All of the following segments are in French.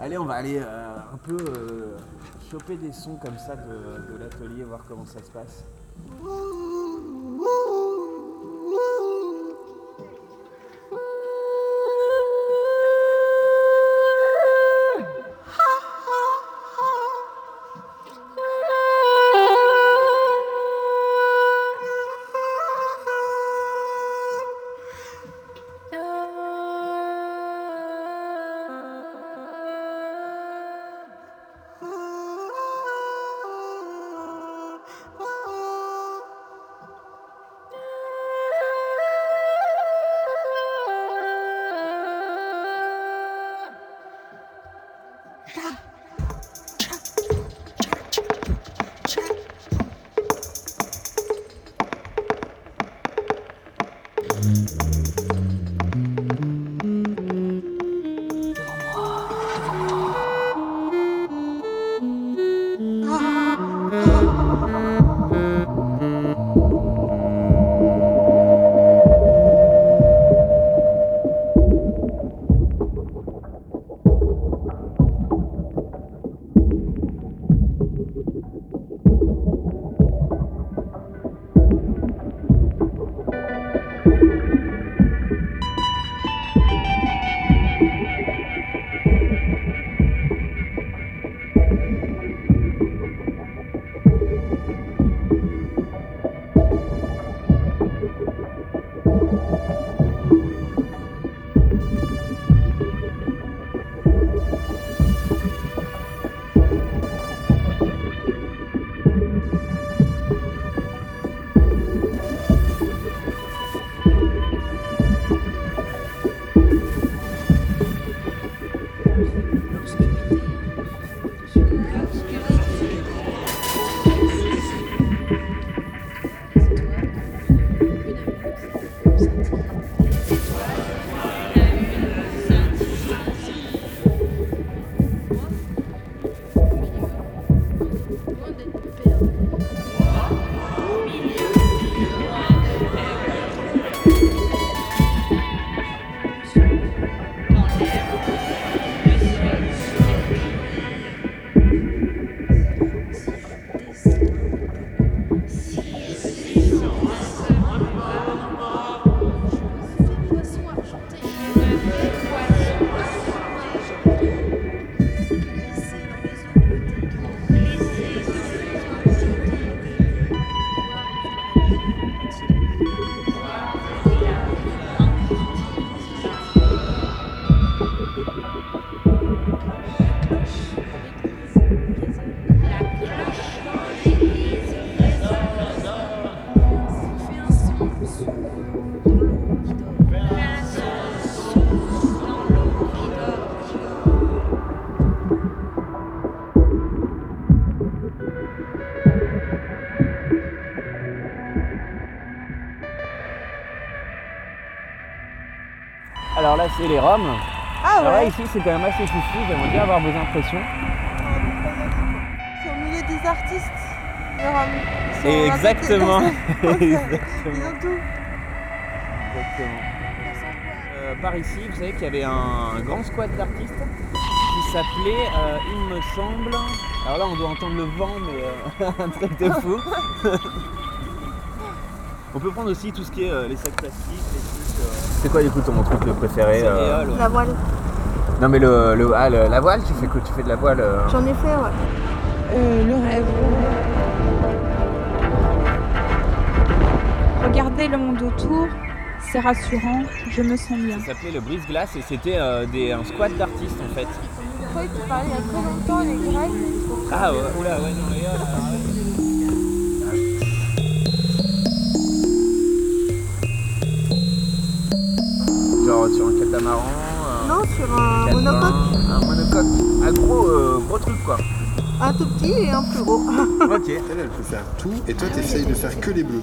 Allez, on va aller euh, un peu euh, choper des sons comme ça de, de l'atelier, voir comment ça se passe. Alors là, c'est les Roms. Ah Alors là, ouais ici, c'est quand même assez foufou. J'aimerais bien avoir vos impressions. C'est au milieu des artistes. Ils sont invités- exactement. Ils Exactement. ont tout. Exactement. Euh, par ici, vous savez qu'il y avait un grand squat d'artistes qui s'appelait, euh, il me semble. Alors là, on doit entendre le vent, mais euh, un truc de fou. on peut prendre aussi tout ce qui est euh, les sacs plastiques, les trucs. euh. C'est quoi du coup ton truc préféré euh? La voile. Non mais le, le- ah, le- la voile, tu fais quoi? Tu fais de la voile euh? J'en ai fait, ouais. Euh, le rêve. Regardez le monde autour, c'est rassurant, je me sens bien. Ça s'appelait le brise-glace et c'était euh, des, un squat d'artistes en fait. Je crois que tu parlais il y a très longtemps, les Grecs. Ah ouais, oula, ouais, non, mais ouais. Genre sur un catamaran. Non, sur un monocoque. Un monocoque. Un gros, euh, gros truc quoi. Un tout petit et un plus gros. ok. Elle, elle peut faire tout, et toi, t'essayes de faire que les bleus.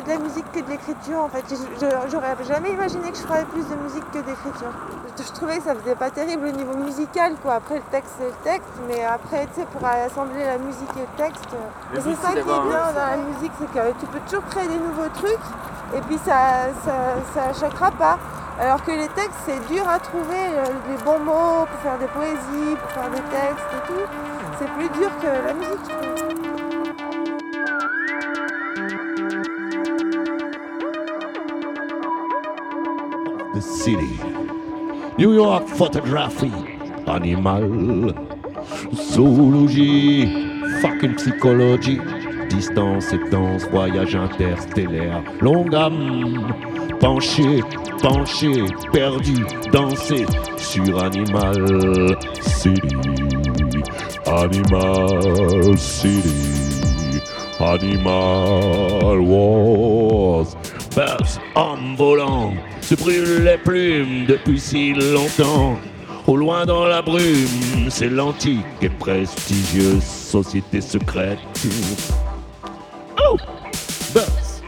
De la, musique que de l'écriture. En fait, j'aurais jamais imaginé que je ferais plus de musique que d'écriture. Je, je trouvais que ça faisait pas terrible au niveau musical, quoi. Après, le texte, c'est le texte, mais après, tu sais, pour assembler la musique et le texte. but, c'est ça qui est bien dans la musique, c'est que tu peux toujours créer des nouveaux trucs, et puis ça, ça, ça choquera pas. Alors que les textes, c'est dur à trouver euh, les bons mots pour faire des poésies, pour faire des textes et tout. C'est plus dur que la musique, city. New York photography, animal, zoologie, fucking psychologie, distance et danse, voyage interstellaire, longue gamme, penché, penché, perdu, danser sur Animal City, Animal City, Animal Wars, Birds en volant, se brûlent les plumes depuis si longtemps. Au loin dans la brume, c'est l'antique et prestigieuse société secrète. Oh Birds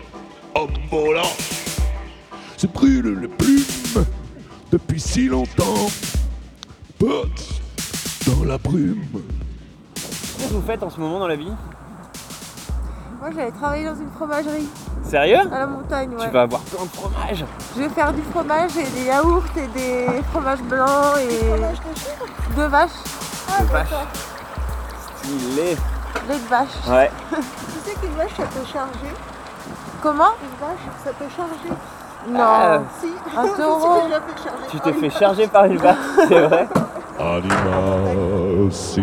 en volant, se brûlent les plumes depuis si longtemps. Birds dans la brume. Qu'est-ce que vous faites en ce moment dans la vie? Moi, j'allais travailler dans une fromagerie Sérieux à la montagne, ouais. Tu vas avoir plein de fromage. Je vais faire du fromage et des yaourts et des fromages blancs et de vache, de vache. Stylé. lait de vache. Ouais. Tu sais qu'une vache, ça peut charger? Comment? Une vache, ça peut charger? Non. Ah, Si. un taureau. tu t'es fait charger par une vache, c'est vrai Animal City.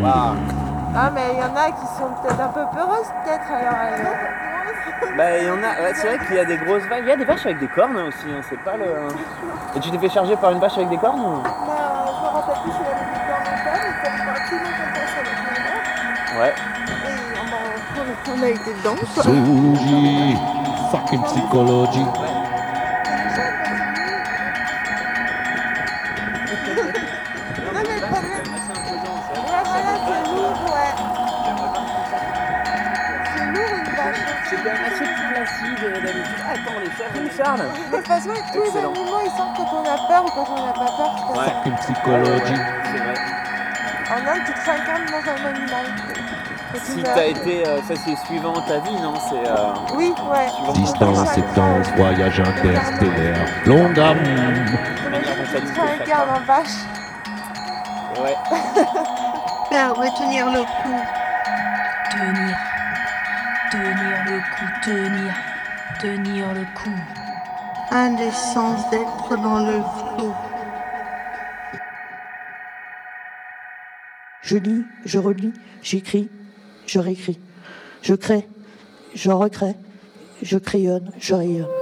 Ah, mais il y en a qui sont peut-être un peu peureuses, peut-être, alors elles- Bah, il y en a. ouais, c'est vrai qu'il y a des grosses vaches. Il y a des vaches avec des cornes hein, aussi. hein, C'est pas le. Et tu t'es fait charger par une vache avec des cornes ou... Bah, je me rappelle plus si elle avait des cornes ou pas, mais petit moment qu'on passe avec. Ouais. Et on a- on a été dedans, quoi. Zoologie, fucking psychologie. Ils Charles De toute façon, tous les Excellent. animaux, ils sentent quand on a peur ou quand on n'a pas peur. c'est Ouais. Fucking psychologie. C'est vrai. ça. En Inde, tu te réincarnes dans un animal. Et tu Si meurs. t'as été. euh, ça, c'est suivant ta vie, non? C'est. euh, Oui, ouais. suivant Distance et danse, voyage interstellaire. Longue gamme. Tu te réincarnes en vache. Ouais. Faire retenir le coup. Tenir. Tenir le coup, tenir. Tenir le coup. Un des sens d'être dans le flou. Je lis, je relis, j'écris, je réécris. Je crée, je recrée, je crayonne, je rayonne.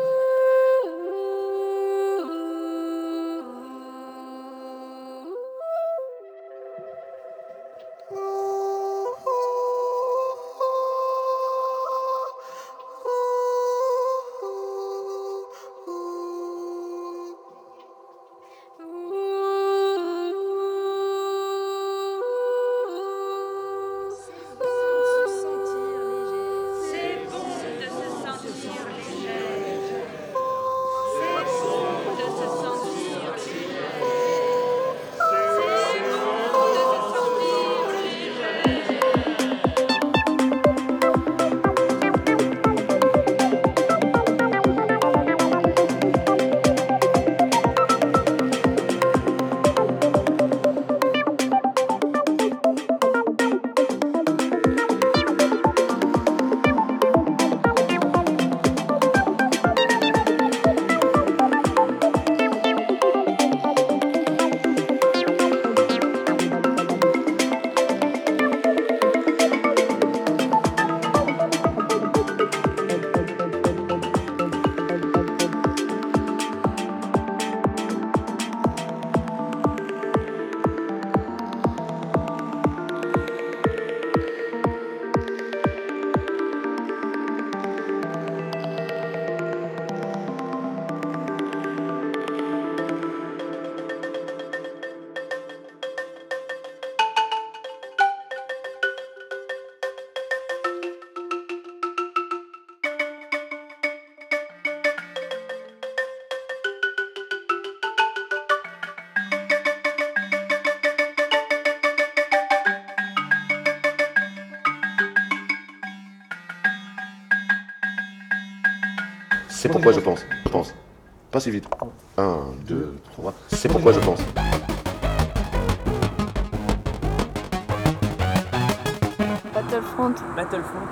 C'est pourquoi je pense. Je pense. Pas si vite. Un, deux, trois. C'est pourquoi je pense. Battlefront Battlefront.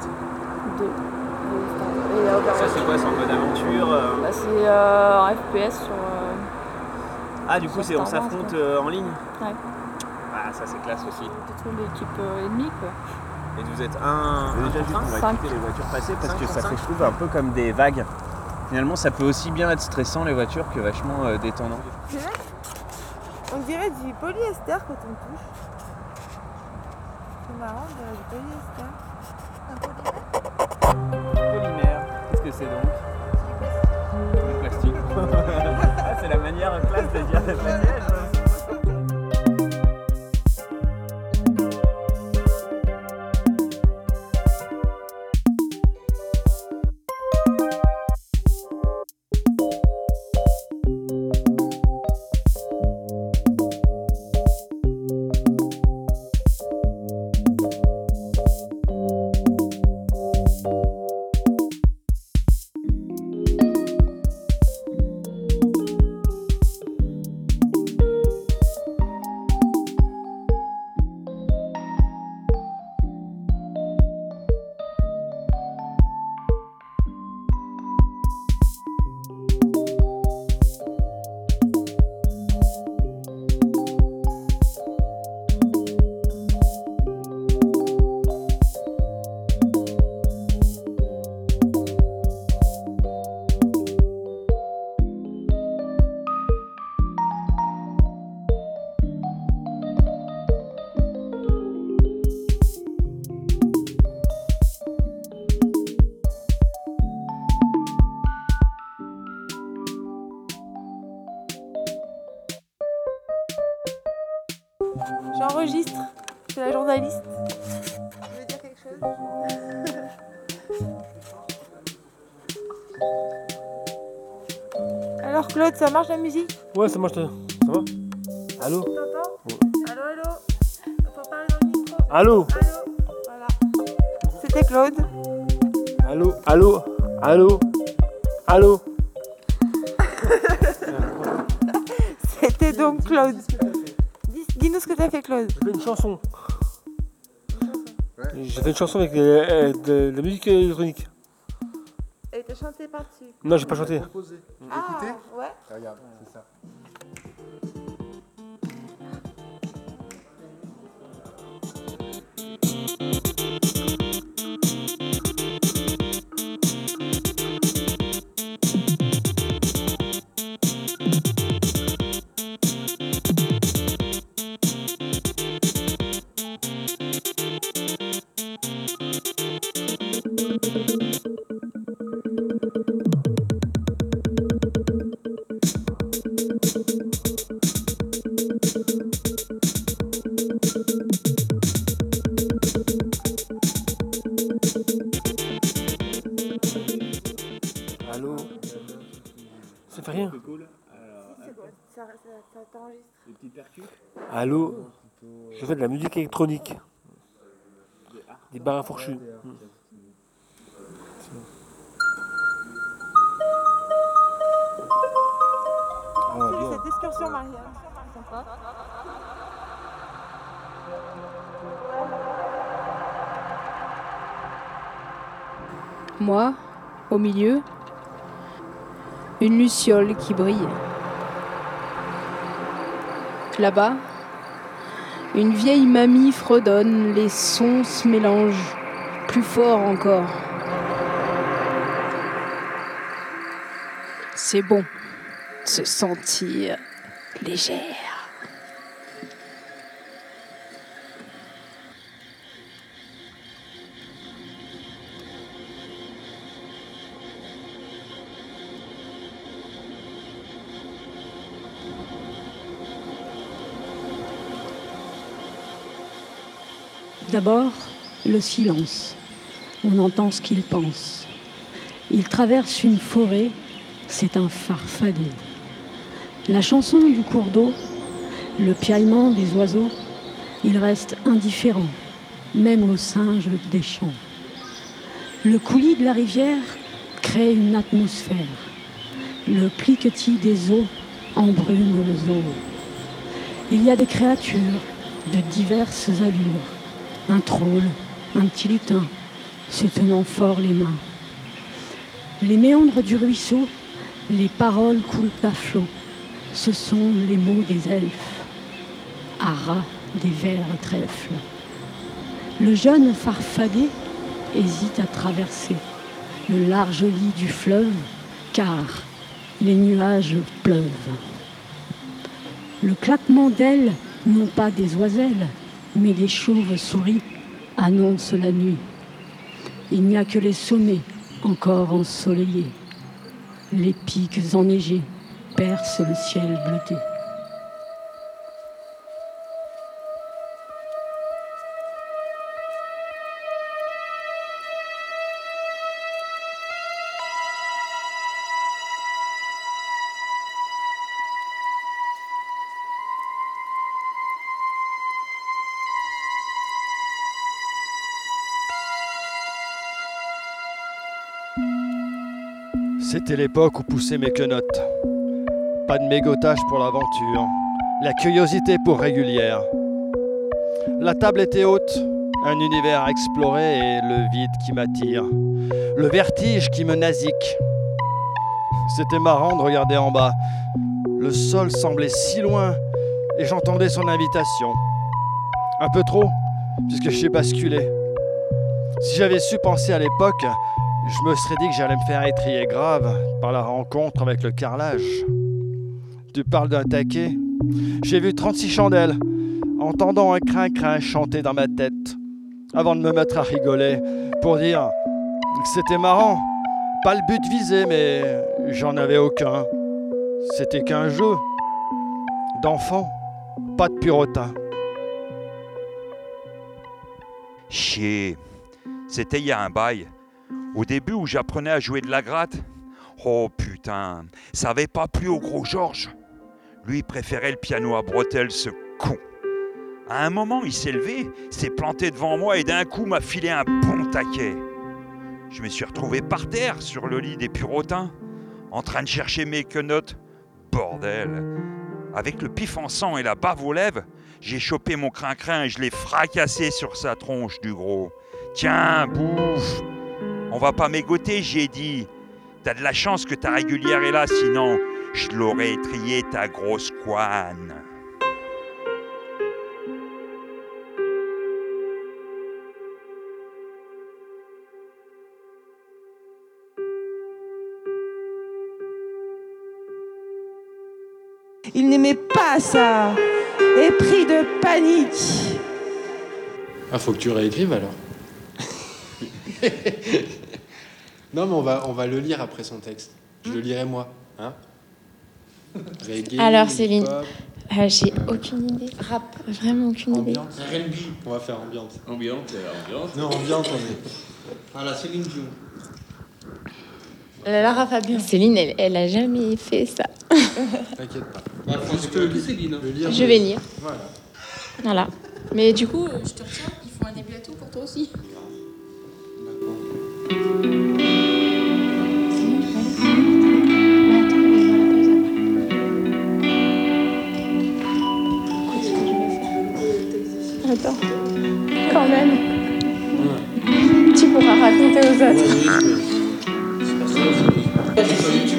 2. Et Overwatch. Ça c'est quoi C'est en mode aventure euh Bah, c'est euh, un FPS sur. euh, Ah du coup c'est on s'affronte euh, en ligne Ouais. Ah ça c'est classe aussi. Tu trouves l'équipe euh, ennemie quoi. Et vous êtes un, un Déjà, contre on va écouter les voitures passer parce que ça fait, je trouve, un peu comme des vagues. Finalement ça peut aussi bien être stressant les voitures que vachement euh, détendant. C'est vrai On dirait du polyester quand on touche. C'est marrant, on dirait du polyester. Un polymère Polymère, qu'est-ce que c'est donc? Du plastique. Ah, c'est la manière classe de dire le journaliste. Tu veux dire quelque chose Alors Claude, ça marche la musique? Ouais, ça marche. Ça va Allô? T'entends Allô, allô? Faut parler dans le micro? Allô? Allô? Voilà. C'était Claude. Allô? Allô? Allô? Allô? C'était donc Claude. Dis- Dis-nous ce que t'as fait Claude. J'ai fait une chanson. J'ai fait une chanson avec euh, de, de la musique électronique. Et t'as chanté par-dessus. Non, j'ai pas chanté. Ah, ouais. Regarde, c'est ça. Fais de la musique électronique. Des barres à fourchus. Ah, bien. cette excursion. Sympa. Moi, au milieu, une luciole qui brille. Là-bas, une vieille mamie fredonne, les sons se mélangent, plus fort encore. C'est bon de se sentir légère. D'abord, le silence. On entend ce qu'il pense. Il traverse une forêt, c'est un farfadet. La chanson du cours d'eau, le piaillement des oiseaux, il reste indifférent, même aux singes des champs. Le coulis de la rivière, crée une atmosphère. Le cliquetis des eaux embrume le zoo. Il y a des créatures de diverses allures. Un troll, un petit lutin, se tenant fort les mains. Les méandres du ruisseau, les paroles coulent à flot. Ce sont les mots des elfes. À ras des verts trèfles. Le jeune farfadet hésite à traverser le large lit du fleuve, car les nuages pleuvent. Le claquement d'ailes, non pas des oiselles, mais des chauves-souris, annonce la nuit. Il n'y a que les sommets encore ensoleillés. Les pics enneigés percent le ciel bleuté. C'était l'époque où poussaient mes quenottes. Pas de mégotage pour l'aventure, la curiosité pour régulière. La table était haute, un univers à explorer et le vide qui m'attire, le vertige qui me nazique. C'était marrant de regarder en bas. Le sol semblait si loin et j'entendais son invitation. Un peu trop, puisque j'ai basculé. Si j'avais su penser à l'époque, je me serais dit que j'allais me faire étrier grave par la rencontre avec le carrelage. Tu parles d'un taquet J'ai vu 36 chandelles, entendant un crin-crin chanter dans ma tête, avant de me mettre à rigoler, pour dire que c'était marrant. Pas le but visé, mais j'en avais aucun. C'était qu'un jeu. D'enfant, pas de purotin. Chier. C'était il y a un bail. Au début où j'apprenais à jouer de la gratte, oh putain, ça avait pas plu au gros Georges. Lui préférait le piano à bretelles, ce con. À un moment, il s'est levé, s'est planté devant moi et d'un coup m'a filé un bon taquet. Je me suis retrouvé par terre sur le lit des purotins, en train de chercher mes quenottes. Bordel. Avec le pif en sang et la bave aux lèvres, j'ai chopé mon crin-crin et je l'ai fracassé sur sa tronche du gros. Tiens, bouffe On va pas mégoter, j'ai dit. T'as de la chance que ta régulière est là, sinon je l'aurais étrié ta grosse couane. Il n'aimait pas ça. Épris de panique. Ah, faut que tu réécrives alors. non, mais on va, on va le lire après son texte. Je le lirai moi. Hein Reggae, Alors, Céline, euh, j'ai aucune idée. Rap, vraiment aucune idée. ambiance. R&B. On va faire ambiance. Ambiante, ambiante. Non, ambiance, on est. Ah, la Céline Dion. Lara Fabian. Céline, elle, elle a jamais fait ça. T'inquiète pas. Bah, que Céline. le lire. Je vais lire. Voilà. Voilà. Mais du coup, euh, je te retiens, il faut un début à tout pour toi aussi. Quand même. Tu pourras raconter aux autres.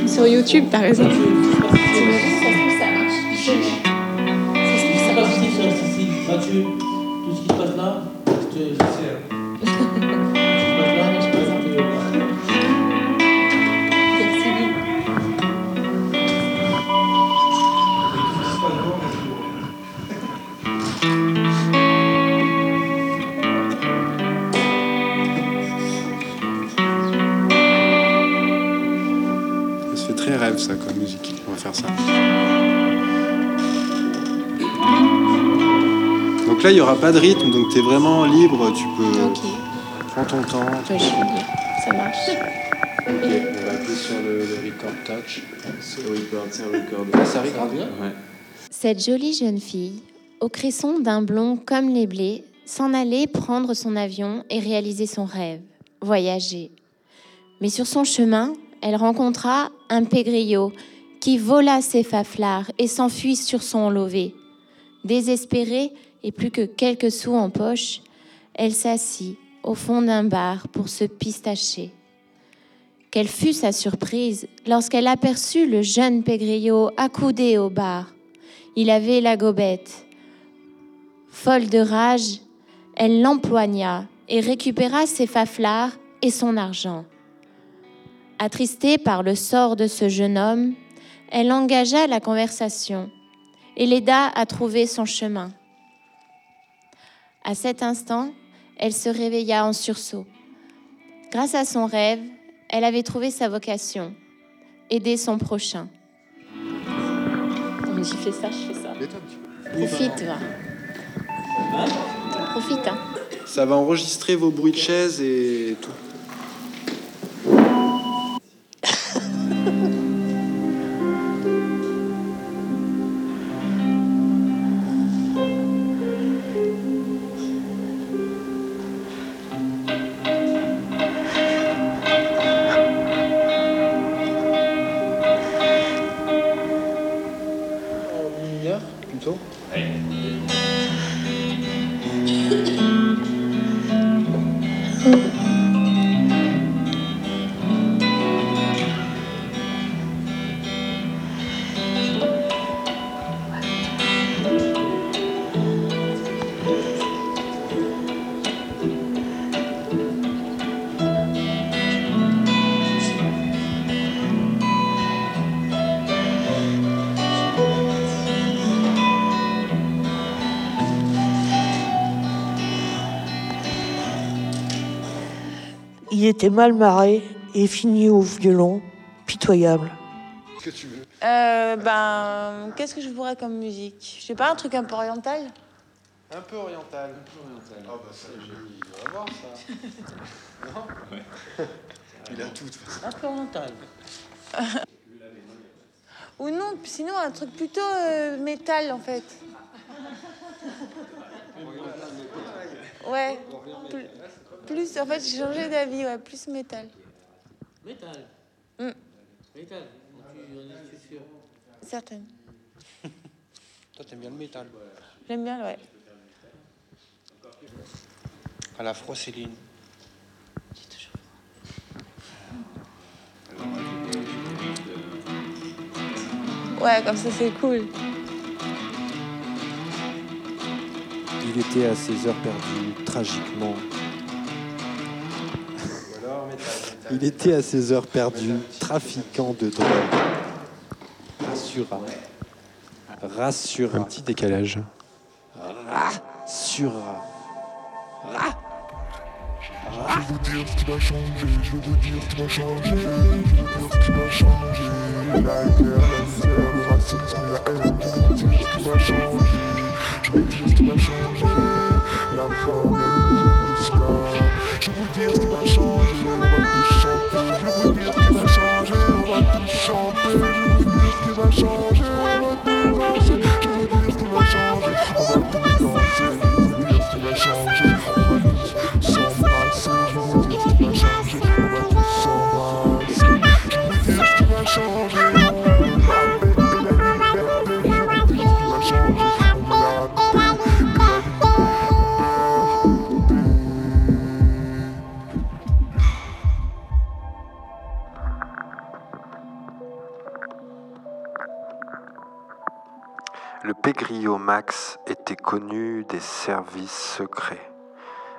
Sur YouTube, t'as raison. Ça se trouve, ça marche. Ça se trouve, ça marche. Tout ce qui se passe là, je te Très rêve, ça, comme musique. On va faire ça. Donc là, il n'y aura pas de rythme, donc tu es vraiment libre. Tu peux. Ok. Prends ton temps. Je suis libre. Ça marche. Ok, on va appuyer sur le, le record touch. C'est record, c'est record. Ah, ça record bien Ouais. Cette jolie jeune fille, au cresson d'un blond comme les blés, s'en allait prendre son avion et réaliser son rêve, voyager. Mais sur son chemin, elle rencontra un pégriot qui vola ses faflards et s'enfuit sur son lové. Désespérée et plus que quelques sous en poche, elle s'assit au fond d'un bar pour se pistacher. Quelle fut sa surprise lorsqu'elle aperçut le jeune pégriot accoudé au bar. Il avait la gobette. Folle de rage, elle l'empoigna et récupéra ses faflards et son argent. Attristée par le sort de ce jeune homme, elle engagea la conversation et l'aida à trouver son chemin. À cet instant, elle se réveilla en sursaut. Grâce à son rêve, elle avait trouvé sa vocation, aider son prochain. J'ai fait ça, je fais ça. Profite, va. Profite, hein. Ça va enregistrer vos bruits de chaise et tout. Était mal marré et fini au violon, pitoyable. que tu veux? Euh, ben, qu'est-ce que je pourrais comme musique? Je sais pas, un truc un peu oriental? Un peu oriental. Un peu oriental. Ah bah ça, il va voir ça. non? Il a tout. de toute façon. Un peu oriental. Ou non, sinon un truc plutôt euh, métal en fait. Ouais. Plus, en fait, j'ai changé d'avis, ouais, plus métal. Métal. Mm. Métal. Tu en es sûr Certaine. Toi, t'aimes bien le métal. J'aime bien, ouais. À la Céline. Ouais, comme ça c'est cool. Il était à ses heures perdues, tragiquement. Il était à ses heures perdues, trafiquant de drogue. Rassura. Rassura. Un petit décalage. Rassura. Je vais vous dire ce qui va changer, je vais vous dire ce qui va changer, je vais vous dire ce qui va changer. La guerre, la misère, le racisme, la haine, je vais vous dire ce qui va changer, je vais vous dire ce qui va changer. La femme, le l'esclave, je vous dire ce qui va changer, on va tout chanter, je vous dire ce qui va changer, on va tout chanter, je vous dire ce qui va changer, on va tout danser, Max était connu des services secrets.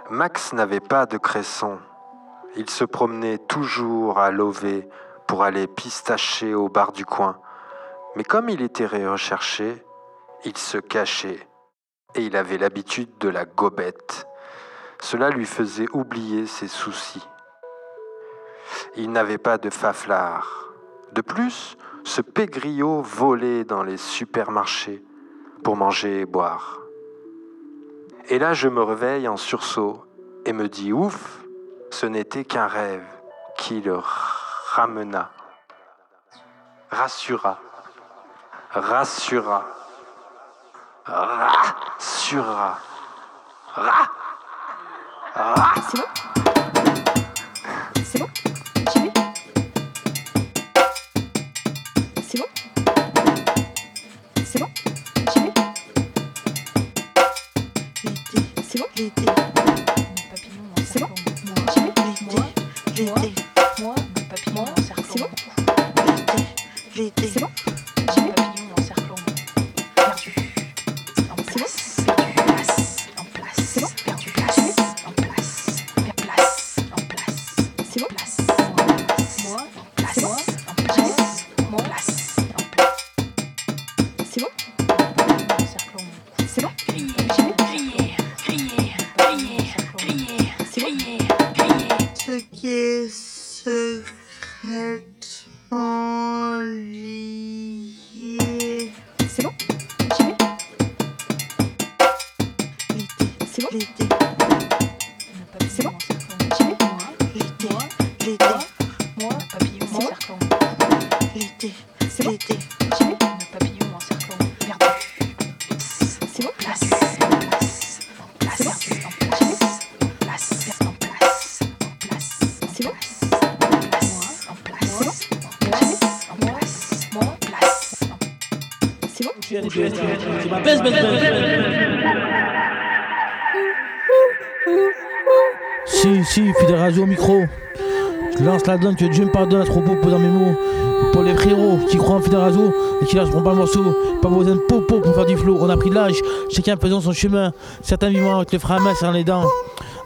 Max n'avait pas de cresson. Il se promenait toujours à Lové pour aller pistacher au bar du coin. Mais comme il était recherché, il se cachait. Et il avait l'habitude de la gobette. Cela lui faisait oublier ses soucis. Il n'avait pas de faflard. De plus, ce pégriot volait dans les supermarchés pour manger et boire. Et là, je me réveille en sursaut et me dis ouf, ce n'était qu'un rêve qui le ramena, rassura, rassura, rassura, rassura. C'est bon? C'est bon? C'est bon? C'est C'est bon? J'y vais C'est bon? La donne que Dieu me pardonne à trop beau dans mes mots. Pour les frérots qui croient en fidèle radio et qui lâcheront pas le morceau. Pas besoin de popo pour faire du flow. On a pris de l'âge, chacun faisant son chemin. Certains vivant avec le frein à les dents.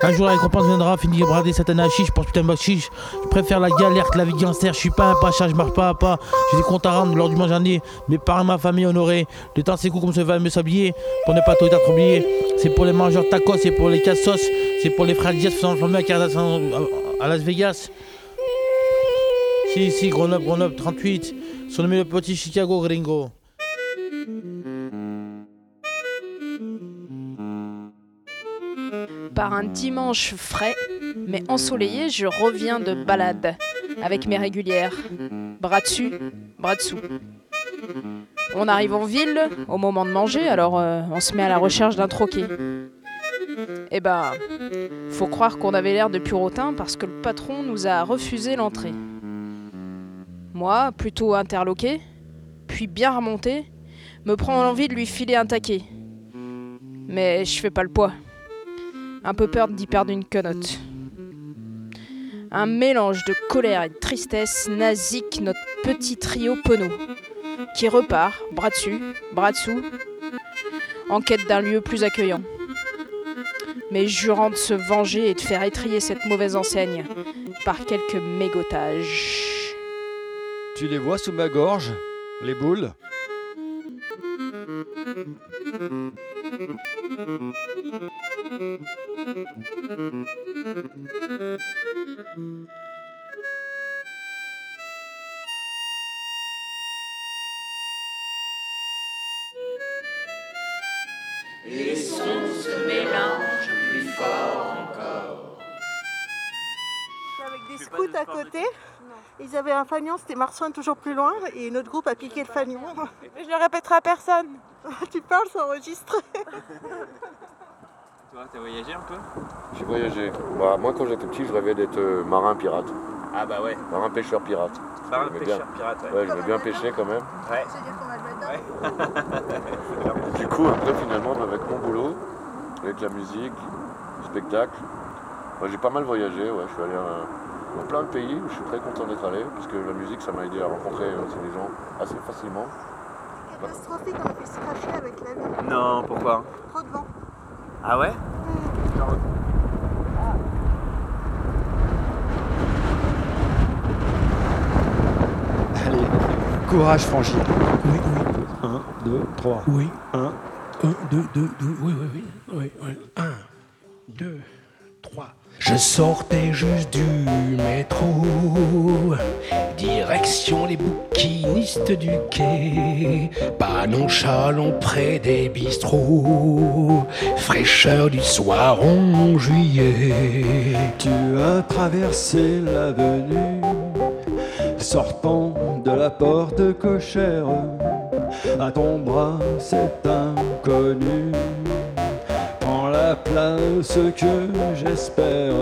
Un jour la récompense viendra, fini de brader certaines hachiches pour putain de chiche. Je préfère la galère que la vie gangster. Je suis pas un pacha, je marche pas à pas. J'ai des comptes à rendre lors du manger Mes parents, ma famille honorée. Le temps s'écoule comme ce fameux sablier. Pour ne pas tout être oublié. C'est pour les mangeurs de tacos, c'est pour les cassos. C'est pour les frères Diaz faisant flammer à Las Vegas. Si, si, Grenoble, Grenoble 38. Surnommé le petit Chicago gringo. Par un dimanche frais, mais ensoleillé, je reviens de balade avec mes régulières. Bras dessus, bras dessous. On arrive en ville au moment de manger, alors euh, on se met à la recherche d'un troquet. Eh ben, faut croire qu'on avait l'air de purotin parce que le patron nous a refusé l'entrée. Moi, plutôt interloqué, puis bien remonté, me prend l'envie de lui filer un taquet. Mais je fais pas le poids. Un peu peur d'y perdre une quenotte. Un mélange de colère et de tristesse nazique notre petit trio penaud, qui repart, bras dessus, bras dessous, en quête d'un lieu plus accueillant. Mais jurant de se venger et de faire étrier cette mauvaise enseigne par quelques mégotages. Tu les vois sous ma gorge, les boules? Un fanion, c'était Marsouin toujours plus loin, et notre groupe a piqué le fanion. Je le répéterai à personne. tu parles, c'est enregistré. Toi, t'as voyagé un peu? J'ai voyagé. Bah, moi, quand j'étais petit, je rêvais d'être euh, marin pirate. Ah bah ouais. Marin pêcheur pirate. Marin pêcheur bien. pirate, ouais. Ouais, j'aimais bien pêcher quand même. Ouais. Du coup, après, finalement, bah, avec mon boulot, avec la musique, le spectacle, moi, j'ai pas mal voyagé. Ouais. Je suis allé euh, dans plein de pays où je suis très content d'être allé, parce que la musique, ça m'a aidé à rencontrer aussi des gens assez facilement. Catastrophique, on a se cracher avec la vie. Non, pourquoi Trop de vent. Ah ouais Allez, courage Franchi. Oui, oui. 1, 2, 3. Oui. 1. 1, 2, 2, 2. Oui, oui, oui. Oui, oui. 1, 2, 3. Je sortais juste du métro, direction les bouquinistes du quai, pas nonchalant près des bistrots, fraîcheur du soir en juillet. Tu as traversé l'avenue, sortant de la porte cochère. À ton bras, cet inconnu la place que j'espère.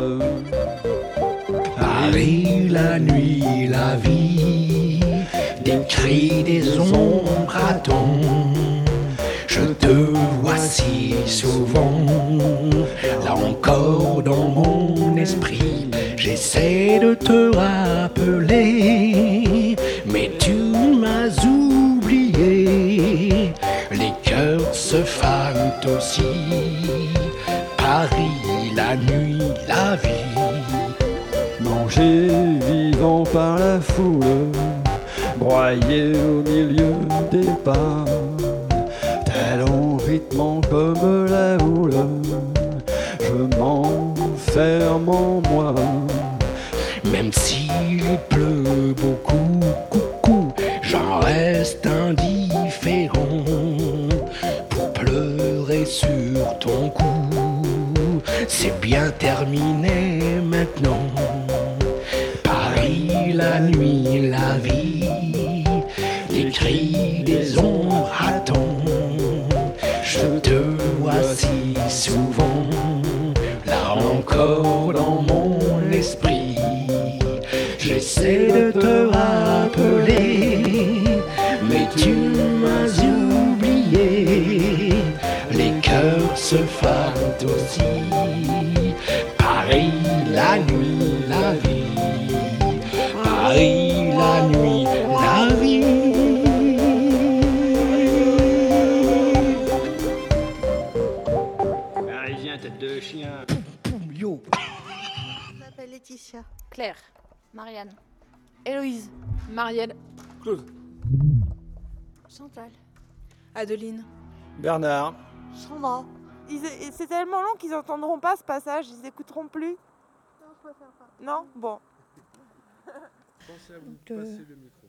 Paris, la nuit, la vie, des cris des ombres Je te vois si souvent, là encore dans mon esprit, j'essaie de te rappeler, mais tu m'as oublié. Les cœurs se fanent aussi, Paris, la nuit, la vie. Mangé vivant par la foule, broyé au milieu des pas, tel en rythme comme la houle, je m'enferme en moi. Même s'il pleut beaucoup, coucou, j'en reste indifférent pour pleurer sur ton cou. C'est bien terminé maintenant. Paris, la nuit, la vie, les cris des ombres attendent. Je te vois si souvent, là encore dans mon esprit. J'essaie de te rappeler, Paris, la nuit, la vie. Paris, la nuit, la vie. Parisien, tête de chien. Yo. Je m'appelle Laetitia. Claire. Marianne. Héloïse. Marielle. Claude. Chantal. Adeline. Bernard. Sandra. C'est tellement long qu'ils entendront pas ce passage, ils écouteront plus. Non, je préfère pas. Non? Bon. Pensez à vous Donc, euh, passer le micro.